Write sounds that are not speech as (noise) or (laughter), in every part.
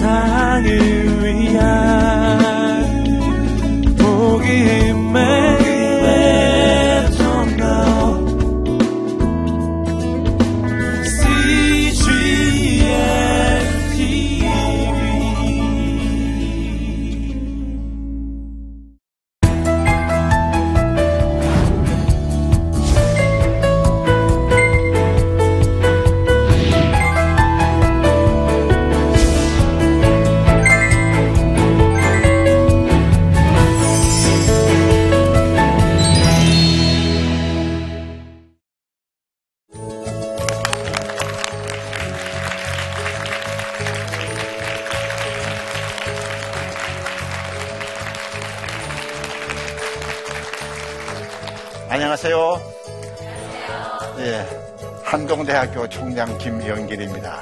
세상을 안녕하세요. 예, 한동대학교 총장 김영길입니다.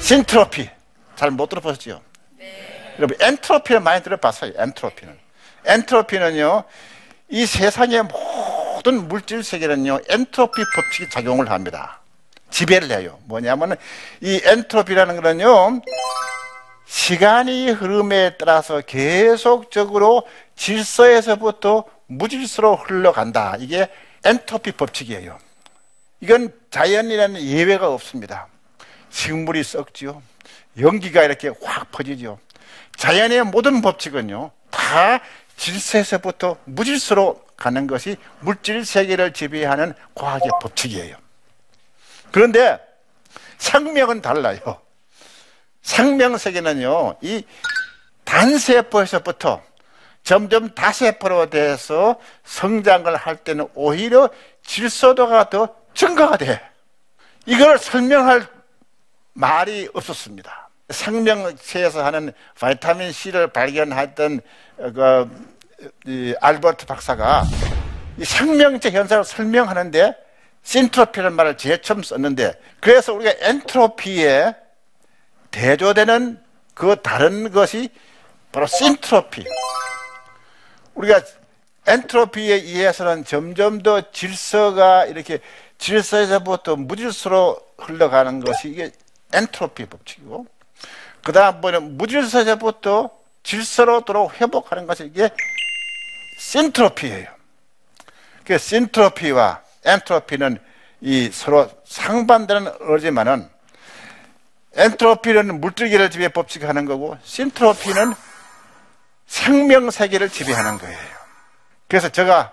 신트로피 잘 못 들어보셨죠? 여러분 엔트로피를 많이 들어봤어요. 엔트로피는. 엔트로피는요. 이 세상의 모든 물질 세계는요. 엔트로피 법칙이 작용을 합니다. 지배를 해요. 뭐냐면 이 엔트로피라는 거는요. 시간이 흐름에 따라서 계속적으로 질서에서부터 무질서로 흘러간다. 이게 엔트로피 법칙이에요. 이건 자연이라는 예외가 없습니다. 식물이 썩지요. 연기가 이렇게 확 퍼지죠. 자연의 모든 법칙은요, 다 질서에서부터 무질서로 가는 것이 물질 세계를 지배하는 과학의 법칙이에요. 그런데 생명은 달라요. 생명 세계는요, 이 단세포에서부터 점점 다세포로 돼서 성장을 할 때는 오히려 질서도가 더 증가가 돼. 이걸 설명할 말이 없었습니다. 생명체에서 하는 바이타민 C를 발견했던 그 알버트 박사가 이 생명체 현상을 설명하는데 신트로피라는 말을 제일 썼는데 그래서 우리가 엔트로피에 대조되는 그 다른 것이 바로 신트로피. 우리가 엔트로피에 의해서는 점점 더 질서가 이렇게 질서에서부터 무질서로 흘러가는 것이 이게 엔트로피 법칙이고 그 다음번에 무질서에서부터 질서로 도록 회복하는 것이 이게 신트로피예요. 그 신트로피와 엔트로피는 이 서로 상반되는 어지만은 엔트로피는 물질계를 지배 법칙하는 거고 신트로피는 생명 세계를 지배하는 거예요. 그래서 제가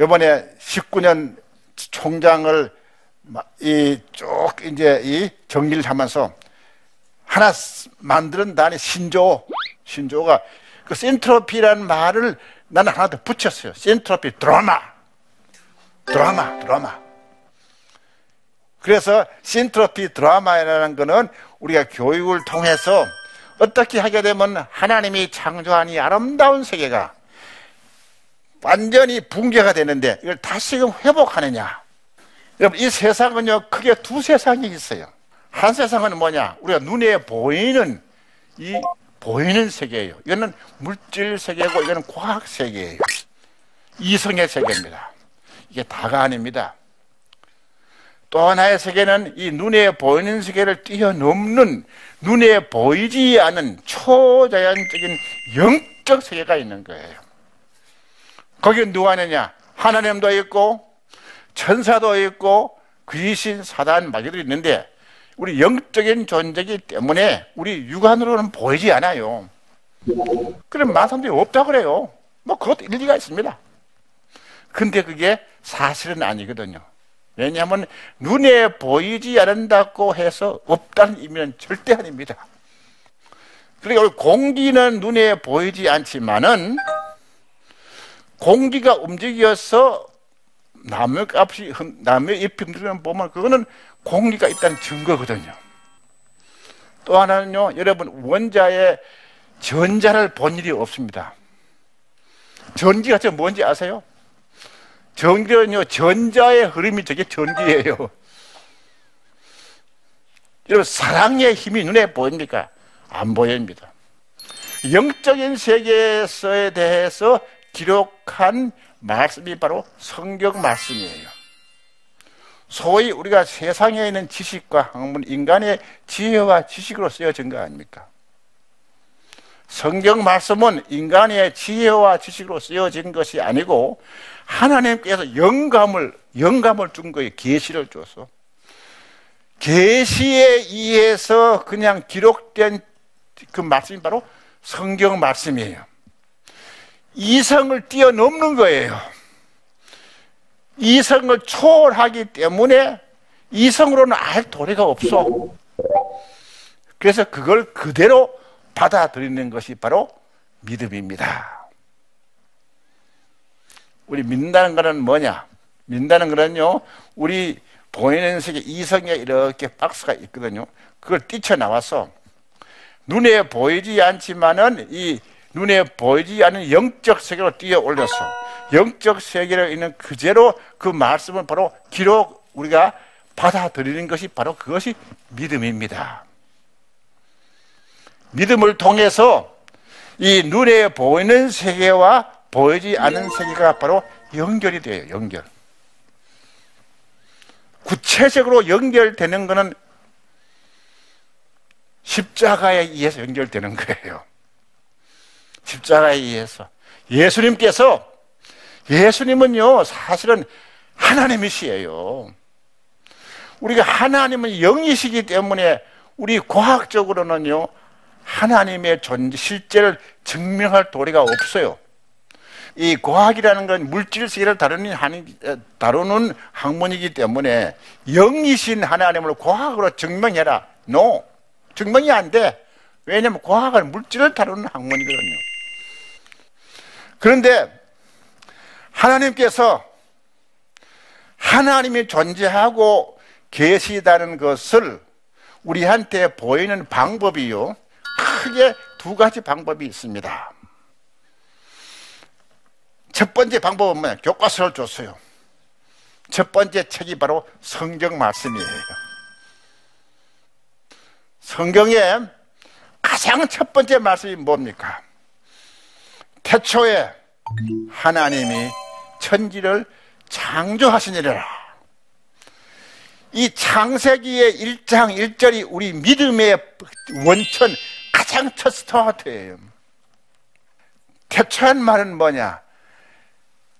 이번에 19년 총장을 이 쭉 이제 이 정리를 하면서 하나 만드는 단위 신조, 신조가 그 센트로피라는 말을 나는 하나 더 붙였어요. 센트로피 드라마. 드라마, 드라마. 그래서 센트로피 드라마라는 거는 우리가 교육을 통해서 어떻게 하게 되면 하나님이 창조한 이 아름다운 세계가 완전히 붕괴가 되는데 이걸 다시금 회복하느냐. 여러분, 이 세상은요, 크게 두 세상이 있어요. 한 세상은 뭐냐? 우리가 눈에 보이는 이 보이는 세계예요. 이거는 물질 세계고 이거는 과학 세계예요. 이성의 세계입니다. 이게 다가 아닙니다. 또 하나의 세계는 이 눈에 보이는 세계를 뛰어넘는 눈에 보이지 않은 초자연적인 영적 세계가 있는 거예요. 거기 누가 있느냐? 하나님도 있고 천사도 있고 귀신, 사단, 마귀도 있는데 우리 영적인 존재이기 때문에 우리 육안으로는 보이지 않아요. 그럼 많은 사람들이 없다 그래요. 뭐 그것도 일리가 있습니다. 근데 그게 사실은 아니거든요. 왜냐하면 눈에 보이지 않는다고 해서 없다는 의미는 절대 아닙니다. 그러니까 공기는 눈에 보이지 않지만은 공기가 움직여서 나무 값이 잎이 흔들면 보면 그거는 공기가 있다는 증거거든요. 또 하나는요, 여러분 원자의 전자를 본 일이 없습니다. 전기가 저 뭔지 아세요? 전기는요, 전자의 흐름이 저게 전기예요. (laughs) 여러분, 사랑의 힘이 눈에 보입니까? 안 보입니다. 영적인 세계에서에 대해서 기록한 말씀이 바로 성경 말씀이에요. 소위 우리가 세상에 있는 지식과 학문, 인간의 지혜와 지식으로 쓰여진 거 아닙니까? 성경 말씀은 인간의 지혜와 지식으로 쓰여진 것이 아니고 하나님께서 영감을 영감을 준 거예요. 계시를 줘서 계시에 의해서 그냥 기록된 그 말씀이 바로 성경 말씀이에요. 이성을 뛰어넘는 거예요. 이성을 초월하기 때문에 이성으로는 알 도리가 없어. 그래서 그걸 그대로 받아들이는 것이 바로 믿음입니다. 우리 믿는다는 것은 뭐냐? 믿는다는 것은요, 우리 보이는 세계 이성에 이렇게 박스가 있거든요. 그걸 뛰쳐나와서 눈에 보이지 않지만은 이 눈에 보이지 않는 영적 세계로 뛰어 올려서 영적 세계로 있는 그대로 그 말씀을 바로 기록 우리가 받아들이는 것이 바로 그것이 믿음입니다. 믿음을 통해서 이 눈에 보이는 세계와 보이지 않는 세계가 바로 연결이 돼요. 연결. 구체적으로 연결되는 것은 십자가에 의해서 연결되는 거예요. 십자가에 의해서. 예수님께서, 예수님은요, 사실은 하나님이시에요. 우리가 하나님은 영이시기 때문에 우리 과학적으로는요, 하나님의 존재, 실제를 증명할 도리가 없어요. 이 과학이라는 건 물질 세계를 다루는, 다루는 학문이기 때문에 영이신 하나님을 과학으로 증명해라. No. 증명이 안 돼. 왜냐하면 과학은 물질을 다루는 학문이거든요. 그런데 하나님께서 하나님이 존재하고 계시다는 것을 우리한테 보이는 방법이요. 크게 두 가지 방법이 있습니다. 첫 번째 방법은 뭐냐? 교과서를 줬어요. 첫 번째 책이 바로 성경 말씀이에요. 성경에 가장 첫 번째 말씀이 뭡니까? 태초에 하나님이 천지를 창조하시니라. 이 창세기의 1장 1절이 우리 믿음의 원천 가장 첫 스타트예요. 태초한 말은 뭐냐?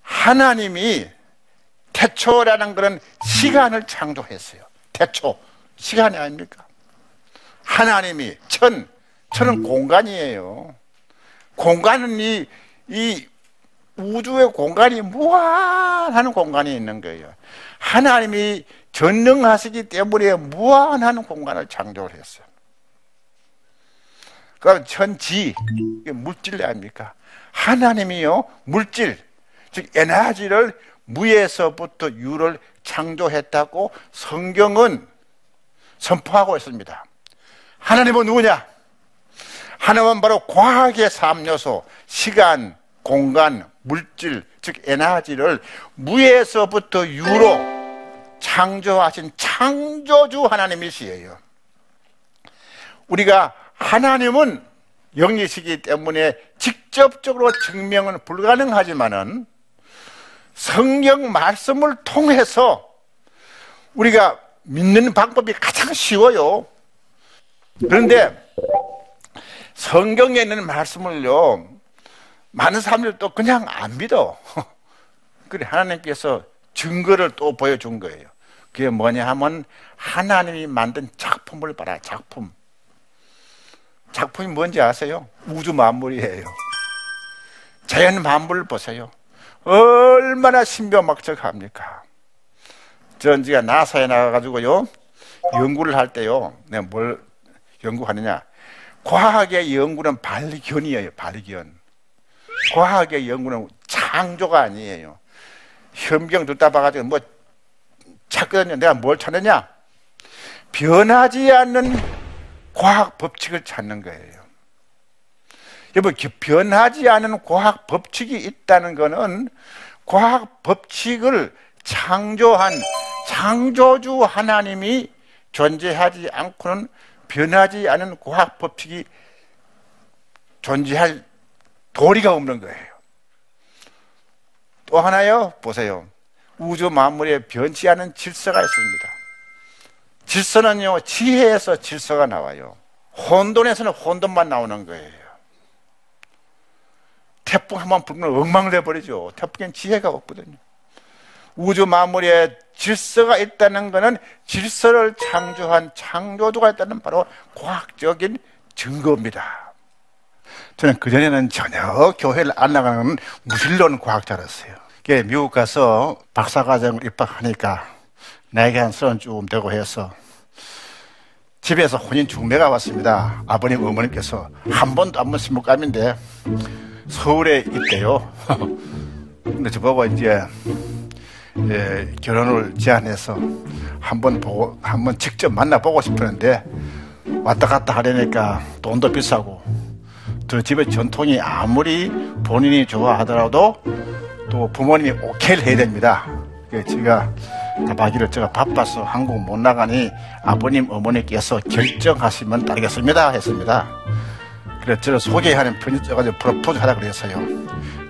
하나님이 태초라는 그런 시간을 창조했어요. 태초. 시간이 아닙니까? 하나님이 천, 천은 공간이에요. 공간은 이, 이 우주의 공간이 무한한 공간이 있는 거예요. 하나님이 전능하시기 때문에 무한한 공간을 창조를 했어요. 그럼 천지, 물질 아닙니까? 하나님이요, 물질, 즉, 에너지를 무에서부터 유를 창조했다고 성경은 선포하고 있습니다. 하나님은 누구냐? 하나님은 바로 과학의 3요소, 시간, 공간, 물질, 즉 에너지를 무에서부터 유로 창조하신 창조주 하나님이시에요. 우리가 하나님은 영이시기 때문에 직접적으로 증명은 불가능하지만은 성경 말씀을 통해서 우리가 믿는 방법이 가장 쉬워요. 그런데 성경에 있는 말씀을요, 많은 사람들이 또 그냥 안 믿어. (laughs) 그래, 하나님께서 증거를 또 보여준 거예요. 그게 뭐냐 하면 하나님이 만든 작품을 봐라, 작품. 작품이 뭔지 아세요? 우주 만물이에요. 자연 만물을 보세요. 얼마나 신비막적합니까? 전지가 나사에 나가가지고요, 연구를 할 때요, 내가 뭘 연구하느냐? 과학의 연구는 발견이에요, 발견. 과학의 연구는 창조가 아니에요. 현경 듣다 봐가지고 뭐 찾거든요. 내가 뭘 찾느냐? 변하지 않는 과학 법칙을 찾는 거예요. 여러분, 변하지 않은 과학 법칙이 있다는 것은 과학 법칙을 창조한 창조주 하나님이 존재하지 않고는 변하지 않은 과학 법칙이 존재할 도리가 없는 거예요. 또 하나요, 보세요. 우주 만물에 변치 않은 질서가 있습니다. 질서는요, 지혜에서 질서가 나와요. 혼돈에서는 혼돈만 나오는 거예요. 태풍 한 번 불면 엉망을 해버리죠. 태풍엔 지혜가 없거든요. 우주 만물에 질서가 있다는 것은 질서를 창조한 창조주가 있다는 바로 과학적인 증거입니다. 저는 그전에는 전혀 교회를 안 나가는 무신론 과학자였어요. 미국 가서 박사과정을 입학하니까 나에게 한 서른 쯤 되고 해서 집에서 혼인 중매가 왔습니다. 아버님, 어머님께서 한 번도 안 본 신부감인데 서울에 있대요. (laughs) 근데 저보고 이제 예, 결혼을 제안해서 한번 보고 한번 직접 만나보고 싶었는데 왔다 갔다 하려니까 돈도 비싸고 저 집의 전통이 아무리 본인이 좋아하더라도 또 부모님이 오케이를 해야 됩니다. 제가 나가기를 제가 바빠서 한국 못 나가니 아버님 어머니께서 결정하시면 따르겠습니다 했습니다. 그래서 저를 소개하는 편지 써가지고 프로포즈 하라 그랬어요.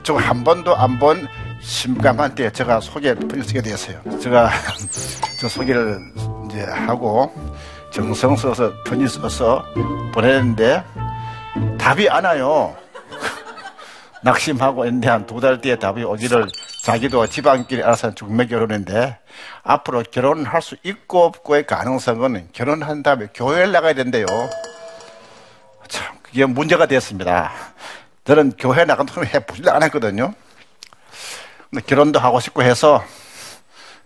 저 한 번도 안본 심감한테 제가 소개 편지 쓰게 되었어요. 제가 (laughs) 저 소개를 이제 하고 정성 써서 편지 써서 보냈는데 답이 안 와요. (laughs) 낙심하고 있는데 한 두 달 뒤에 답이 오기를 자기도 집안끼리 알아서 중매 결혼인데 앞으로 결혼할 수 있고 없고의 가능성은 결혼한 다음에 교회를 나가야 된대요. 참, 그게 문제가 됐습니다. 저는 교회 나간 동안 해보지도 않았거든요. 근데 결혼도 하고 싶고 해서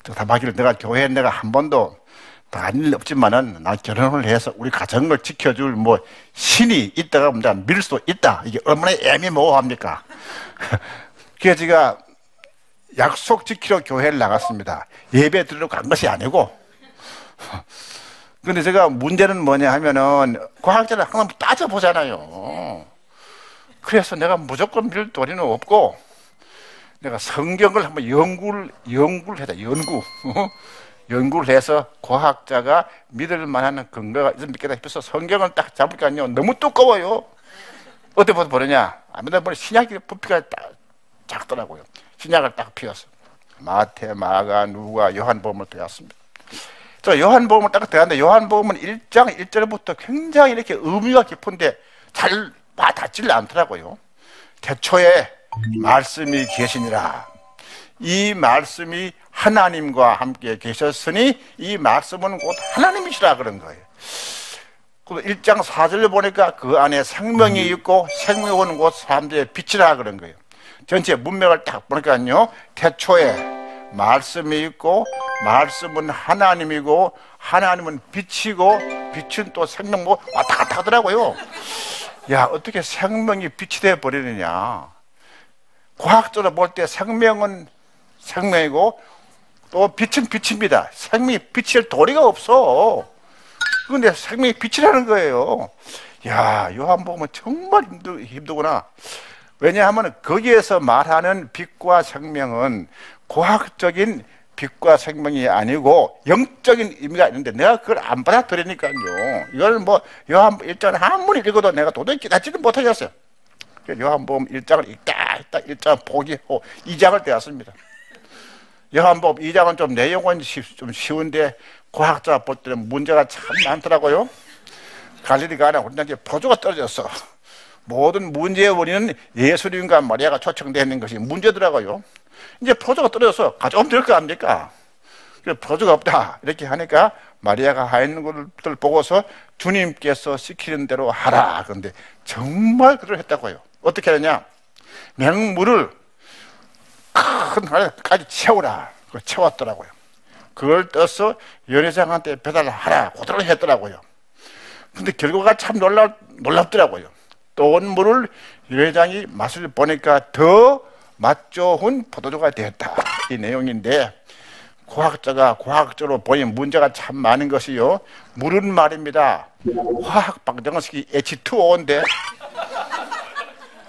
다 마기를 내가 교회에 내가 한 번도 다닐 일 없지만은 나 결혼을 해서 우리 가정을 지켜줄 뭐 신이 있다가 내가 믿을 수도 있다. 이게 얼마나 애매모호합니까? (laughs) 그래서 제가 약속 지키러 교회를 나갔습니다. 예배 드리러 간 것이 아니고. (laughs) 근데 제가 문제는 뭐냐 하면은 과학자는 항상 따져보잖아요. 그래서 내가 무조건 믿을 도리는 없고 내가 성경을 한번 연구를, 연구를 해다, 연구. 연구를 해서 과학자가 믿을 만한 근거가 믿겠다 싶어서 성경을 딱 잡을까요? 너무 두꺼워요. 어떻게 보느냐? 아무래도 보니 신약의 부피가 딱 작더라고요. 신약을 딱 피웠어. 마태, 마가, 누가, 요한복음을 배웠습니다. 저 요한복음을 딱 배웠는데 요한복음은 1장 1절부터 굉장히 이렇게 의미가 깊은데 잘 와닿질 않더라고요. 태초에 말씀이 계시니라. 이 말씀이 하나님과 함께 계셨으니 이 말씀은 곧 하나님이시라 그런 거예요. 1장 4절을 보니까 그 안에 생명이 있고 생명은 곧 사람들의 빛이라 그런 거예요. 전체 문맥을 딱 보니까요. 태초에 말씀이 있고 말씀은 하나님이고 하나님은 빛이고 빛은 또 생명 뭐 왔다 갔다 하더라고요. 야 어떻게 생명이 빛이 되어 버리느냐. 과학적으로 볼 때 생명은 생명이고 또 빛은 빛입니다. 생명이 빛일 도리가 없어. 그런데 생명이 빛이라는 거예요. 야, 요한복음은 정말 힘들, 힘들구나. 왜냐하면 거기에서 말하는 빛과 생명은 과학적인 빛과 생명이 아니고 영적인 의미가 있는데 내가 그걸 안 받아들이니까요. 이걸 뭐 요한 1장 한문이 읽어도 내가 도저히 깨닫지는 못하겠어요. 요한복음 1장을 읽다 읽다 1장 포기하고 2장을 떼었습니다. 요한복음 2장은 좀 내용은 좀 쉬운데 과학자 볼 때는 문제가 참 많더라고요. 갈릴리가 아니라 이제 포조가 떨어졌어. 모든 문제의 원인은 예수님과 마리아가 초청되어 있는 것이 문제더라고요. 이제 포조가 떨어져서 가져오면 될 거 아닙니까? 포조가 없다. 이렇게 하니까 마리아가 하 있는 것들 보고서 주님께서 시키는 대로 하라. 그런데 정말 그걸 했다고요. 어떻게 하느냐? 맹물을 큰 하나까지 채우라. 채웠더라고요. 그걸 떠서 연회장한테 배달하라. 그대로 했더라고요. 근데 결과가 참 놀랍, 놀랍더라고요. 또 온 물을 연회장이 맛을 보니까 더 맛 좋은 포도주가 되었다. 이 내용인데, 과학자가 과학적으로 보인 문제가 참 많은 것이요. 물은 말입니다. 화학 방정식이 H2O인데,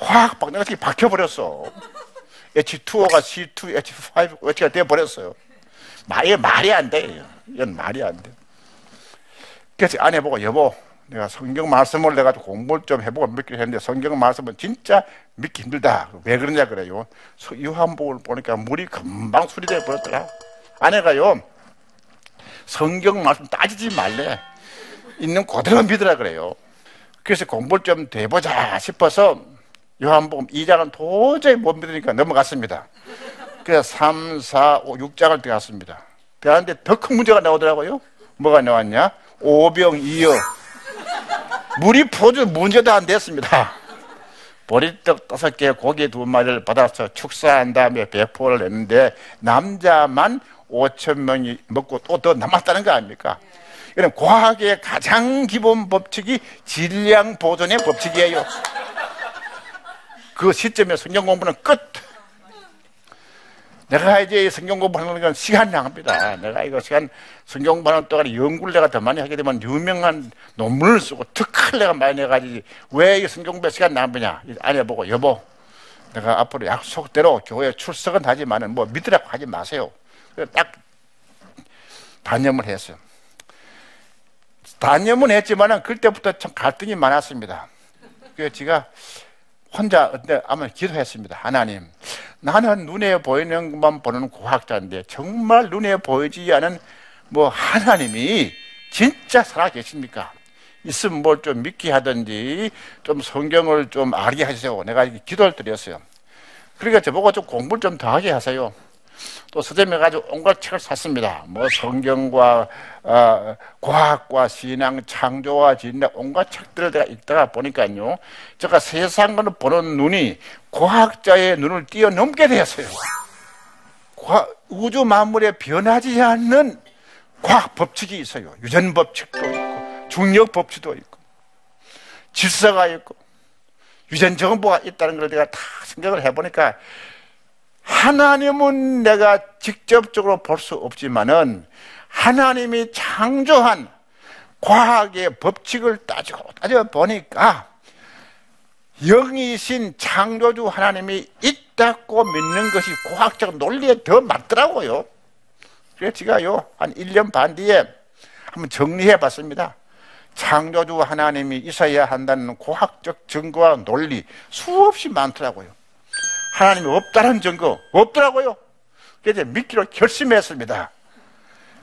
화학 방정식이 박혀버렸어. H2O가 C2, H5, H가 되어버렸어요. 이게 말이 안 돼요. 이건 말이 안 돼. 그래서 아내 보고 여보, 내가 성경 말씀을 내가 공부를 좀 해보고 믿기로 했는데 성경 말씀은 진짜 믿기 힘들다. 왜 그러냐 그래요. 요한복을 보니까 물이 금방 수리돼 버렸더라. 아내가요, 성경 말씀 따지지 말래. 있는 그대로 믿으라 그래요. 그래서 공부를 좀 해보자 싶어서 요한복음 2장은 도저히 못 믿으니까 넘어갔습니다. 그래서 3, 4, 5, 6장을 들어갔습니다. 들어갔는데 더 큰 문제가 나오더라고요. 뭐가 나왔냐? 오병이어. 물이 포주 문제도 안 됐습니다. 보리떡 다섯 개, 고기 두 마리를 받아서 축사한 다음에 배포를 했는데 남자만 5천 명이 먹고 또 더 남았다는 거 아닙니까? 이런 과학의 가장 기본 법칙이 질량 보존의 법칙이에요. 그 시점에 성경 공부는 끝. 내가 이제 성경 공부하는 건 시간 낭비다. 내가 이거 시간 성경 공부하는 동안에 연구를 내가 더 많이 하게 되면 유명한 논문을 쓰고 특허를 내가 많이 내가지고 왜이 성경 공부 시간 낭비냐? 아내 보고 여보, 내가 앞으로 약속대로 교회 출석은 하지만은 뭐 믿으라고 하지 마세요. 딱 단념을 했어요. 단념은 했지만은 그때부터 참 갈등이 많았습니다. 그래서 제가 혼자 아마 기도했습니다. 하나님, 나는 눈에 보이는 것만 보는 고학자인데 정말 눈에 보이지 않은 뭐 하나님이 진짜 살아 계십니까? 있으면 뭘 좀 믿게 하든지 좀 성경을 좀 알게 하세요. 내가 기도를 드렸어요. 그러니까 저보고 좀 공부를 좀 더 하게 하세요. 또 서점에 가지고 온갖 책을 샀습니다. 뭐 성경과 어, 과학과 신앙, 창조와 진화 온갖 책들을 내가 읽다가 보니까요. 제가 세상을 보는 눈이 과학자의 눈을 뛰어넘게 되었어요. 우주 만물에 변하지 않는 과학 법칙이 있어요. 유전 법칙도 있고 중력 법칙도 있고 질서가 있고 유전 정보가 있다는 걸 내가 다 생각을 해보니까 하나님은 내가 직접적으로 볼 수 없지만은 하나님이 창조한 과학의 법칙을 따지고 따져 보니까 영이신 창조주 하나님이 있다고 믿는 것이 과학적 논리에 더 맞더라고요. 그래서 제가요, 한 1년 반 뒤에 한번 정리해 봤습니다. 창조주 하나님이 있어야 한다는 과학적 증거와 논리 수없이 많더라고요. 하나님이 없다는 증거 없더라고요. 그래서 믿기로 결심했습니다.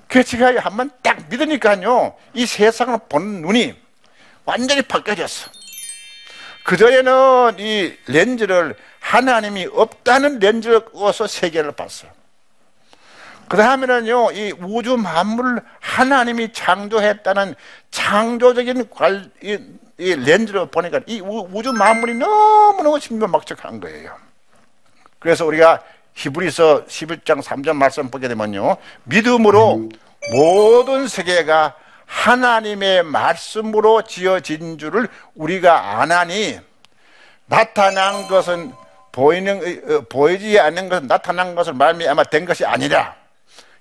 그래서 제가 한 번 딱 믿으니까요, 이 세상을 보는 눈이 완전히 바뀌어졌어. 그전에는 이 렌즈를 하나님이 없다는 렌즈를 꺼서 세계를 봤어요. 그 다음에는요, 이 우주 만물을 하나님이 창조했다는 창조적인 관, 이, 이 렌즈를 보니까 이 우주 만물이 너무너무 신비막적한 거예요. 그래서 우리가 히브리서 11장 3절 말씀 보게 되면요. 믿음으로 모든 세계가 하나님의 말씀으로 지어진 줄을 우리가 아나니 나타난 것은 보이는 어, 보이지 않는 것은 나타난 것을 말미암아 된 것이 아니라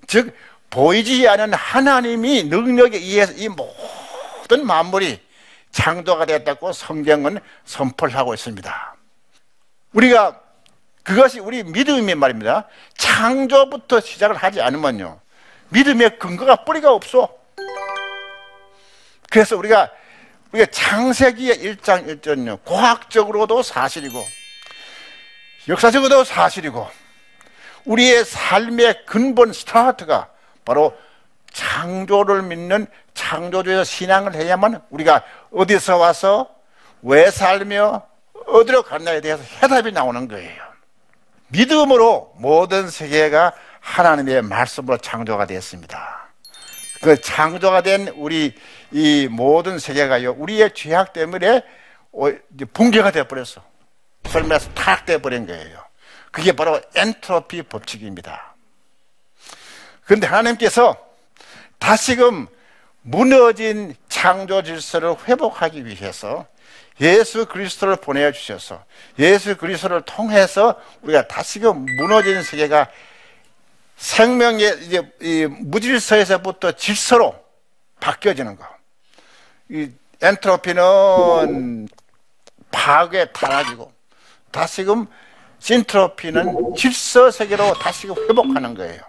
즉 보이지 않은 하나님이 능력에 의해서 이 모든 만물이 창조가 되었다고 성경은 선포를 하고 있습니다. 우리가 그것이 우리 믿음의 말입니다. 창조부터 시작을 하지 않으면요. 믿음의 근거가 뿌리가 없어. 그래서 우리가 우리가 창세기의 1장 1절은요. 과학적으로도 사실이고 역사적으로도 사실이고 우리의 삶의 근본 스타트가 바로 창조를 믿는 창조주에서 신앙을 해야만 우리가 어디서 와서 왜 살며 어디로 갔나에 대해서 해답이 나오는 거예요. 믿음으로 모든 세계가 하나님의 말씀으로 창조가 되었습니다. 그 창조가 된 우리 이 모든 세계가요, 우리의 죄악 때문에 붕괴가 되어버렸어. 설명해서 타락되어버린 거예요. 그게 바로 엔트로피 법칙입니다. 그런데 하나님께서 다시금 무너진 창조 질서를 회복하기 위해서 예수 그리스도를 보내 주셔서 예수 그리스도를 통해서 우리가 다시금 무너진 세계가 생명의 이제 이 무질서에서부터 질서로 바뀌어지는 거. 이 엔트로피는 파괴 타락이고 다시금 신트로피는 질서 세계로 다시 회복하는 거예요.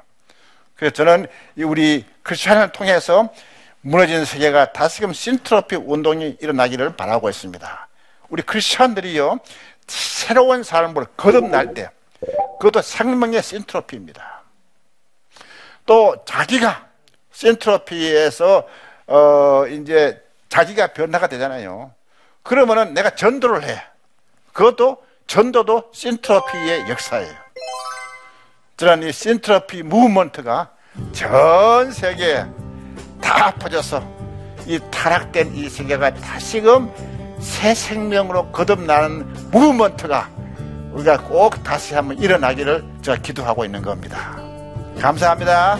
그래서 저는 우리 크리스천을 통해서 무너진 세계가 다시금 신트로피 운동이 일어나기를 바라고 있습니다. 우리 크리스천들이요 새로운 삶을 거듭날 때 그것도 생명의 신트로피입니다. 또 자기가 신트로피에서 어 이제 자기가 변화가 되잖아요. 그러면은 내가 전도를 해. 그것도 전도도 신트로피의 역사예요. 저는 이 신트로피 무브먼트가 전 세계에 다 퍼져서 이 타락된 이 세계가 다시금 새 생명으로 거듭나는 무브먼트가 우리가 꼭 다시 한번 일어나기를 제가 기도하고 있는 겁니다. 감사합니다.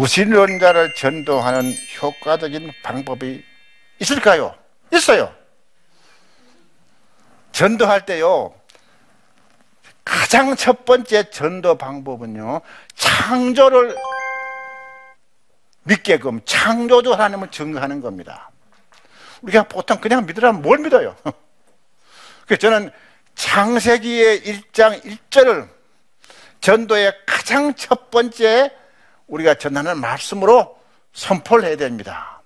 무신론자를 전도하는 효과적인 방법이 있을까요? 있어요. 전도할 때요, 가장 첫 번째 전도 방법은요, 창조를 믿게끔 창조주 하나님을 증거하는 겁니다. 우리가 보통 그냥 믿으라면 뭘 믿어요? (laughs) 저는 창세기의 1장 1절을 전도의 가장 첫 번째 우리가 전하는 말씀으로 선포를 해야 됩니다.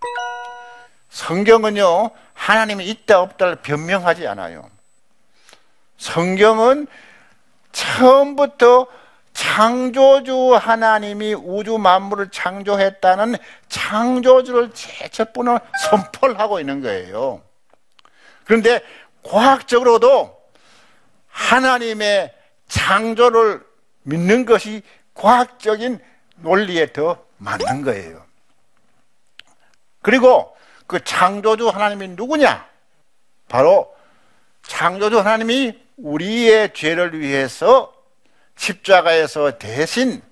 성경은요, 하나님이 있다 없다를 변명하지 않아요. 성경은 처음부터 창조주 하나님이 우주 만물을 창조했다는 창조주를 제첫 번호 선포를 하고 있는 거예요. 그런데 과학적으로도 하나님의 창조를 믿는 것이 과학적인 논리에 더 맞는 거예요. 그리고 그 창조주 하나님이 누구냐? 바로 창조주 하나님이 우리의 죄를 위해서 십자가에서 대신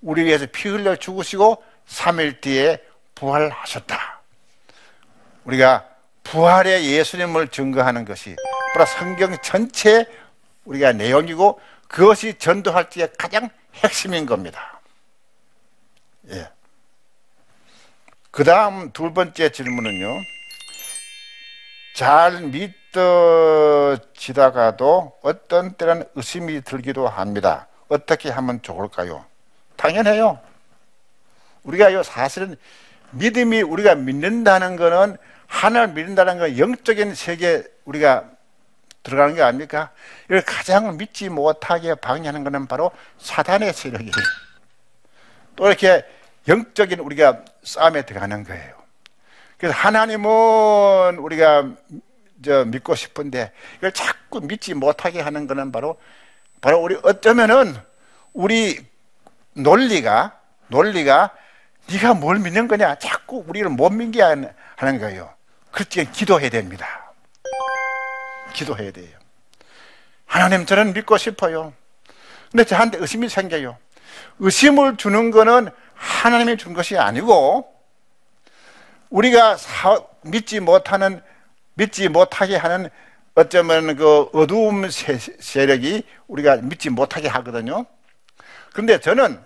우리 위해서 피 흘려 죽으시고 3일 뒤에 부활하셨다. 우리가 부활의 예수님을 증거하는 것이 바로 성경 전체 우리가 내용이고 그것이 전도할 때의 가장 핵심인 겁니다. 예. 그 다음 두 번째 질문은요. 잘 믿어지다가도 어떤 때는 의심이 들기도 합니다. 어떻게 하면 좋을까요? 당연해요. 우리가 요 사실은 믿음이 우리가 믿는다는 것은 하나를 믿는다는 건 영적인 세계 우리가 들어가는 게 아닙니까? 이걸 가장 믿지 못하게 방해하는 것은 바로 사단의 세력이에요. 또 이렇게 영적인 우리가 싸움에 들어가는 거예요. 그래서 하나님은 우리가 저 믿고 싶은데 이걸 자꾸 믿지 못하게 하는 것은 바로 바로 우리 어쩌면은 우리 논리가 논리가 네가 뭘 믿는 거냐 자꾸 우리를 못 믿게 하는 거예요. 그때 기도해야 됩니다. 기도해야 돼요. 하나님 저는 믿고 싶어요. 근데 저한테 의심이 생겨요. 의심을 주는 거는 하나님이 준 것이 아니고 우리가 사, 믿지 못하는 믿지 못하게 하는 어쩌면 그 어두움 세력이 우리가 믿지 못하게 하거든요. 그런데 저는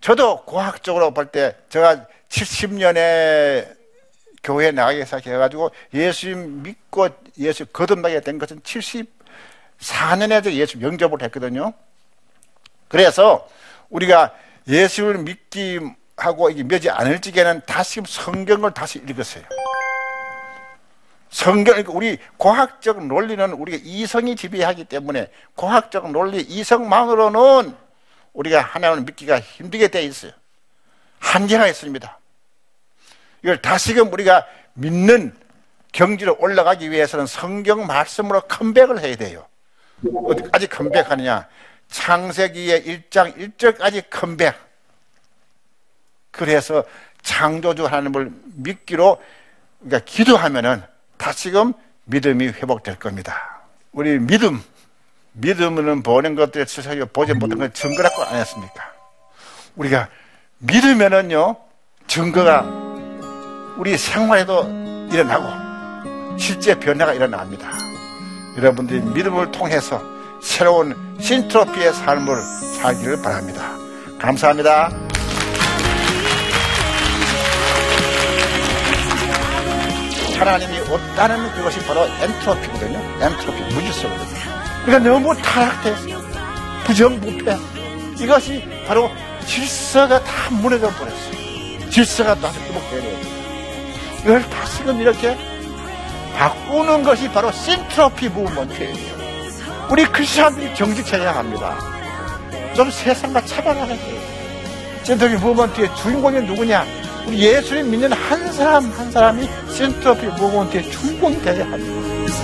저도 과학적으로 볼 때 제가 70년에 교회 나가기 시작해가지고 예수 믿고 예수 거듭나게 된 것은 74년에 예수 영접을 했거든요. 그래서 우리가 예수를 믿기 하고 이게 몇이 않을지에는 다시 성경을 다시 읽었어요. 성경, 그러니까 우리 과학적 논리는 우리가 이성이 지배하기 때문에 과학적 논리, 이성만으로는 우리가 하나님을 믿기가 힘들게 되어 있어요. 한계가 있습니다. 이걸 다시금 우리가 믿는 경지로 올라가기 위해서는 성경 말씀으로 컴백을 해야 돼요. 어디까지 컴백하느냐? 창세기의 1장 1절까지 컴백. 그래서 창조주 하나님을 믿기로 그러니까 기도하면은 다시금 믿음이 회복될 겁니다. 우리 믿음, 믿음은 보는 것들에 세상에 보지 못한 건 증거라고 안 했습니까? 우리가 믿으면은요, 증거가 우리 생활에도 일어나고 실제 변화가 일어납니다. 여러분들이 믿음을 통해서 새로운 신트로피의 삶을 살기를 바랍니다. 감사합니다. 하나님이 없다는 그것이 바로 엔트로피거든요. 엔트로피, 무질서거든요. 그러니까 너무 타락돼. 부정부패. 이것이 바로 질서가 다 무너져 버렸어요. 질서가 다시 회복돼야 돼요. 이걸 다시금 이렇게 바꾸는 것이 바로 신트로피 무브먼트예요. 우리 크리스천들이 정직해야 합니다. 좀 세상과 돼요. 신트로피 무브먼트의 주인공이 누구냐? 우리 예수님 믿는 한 사람 한 사람이 신트로피 무브먼트의 주인공이 되어야 합니다.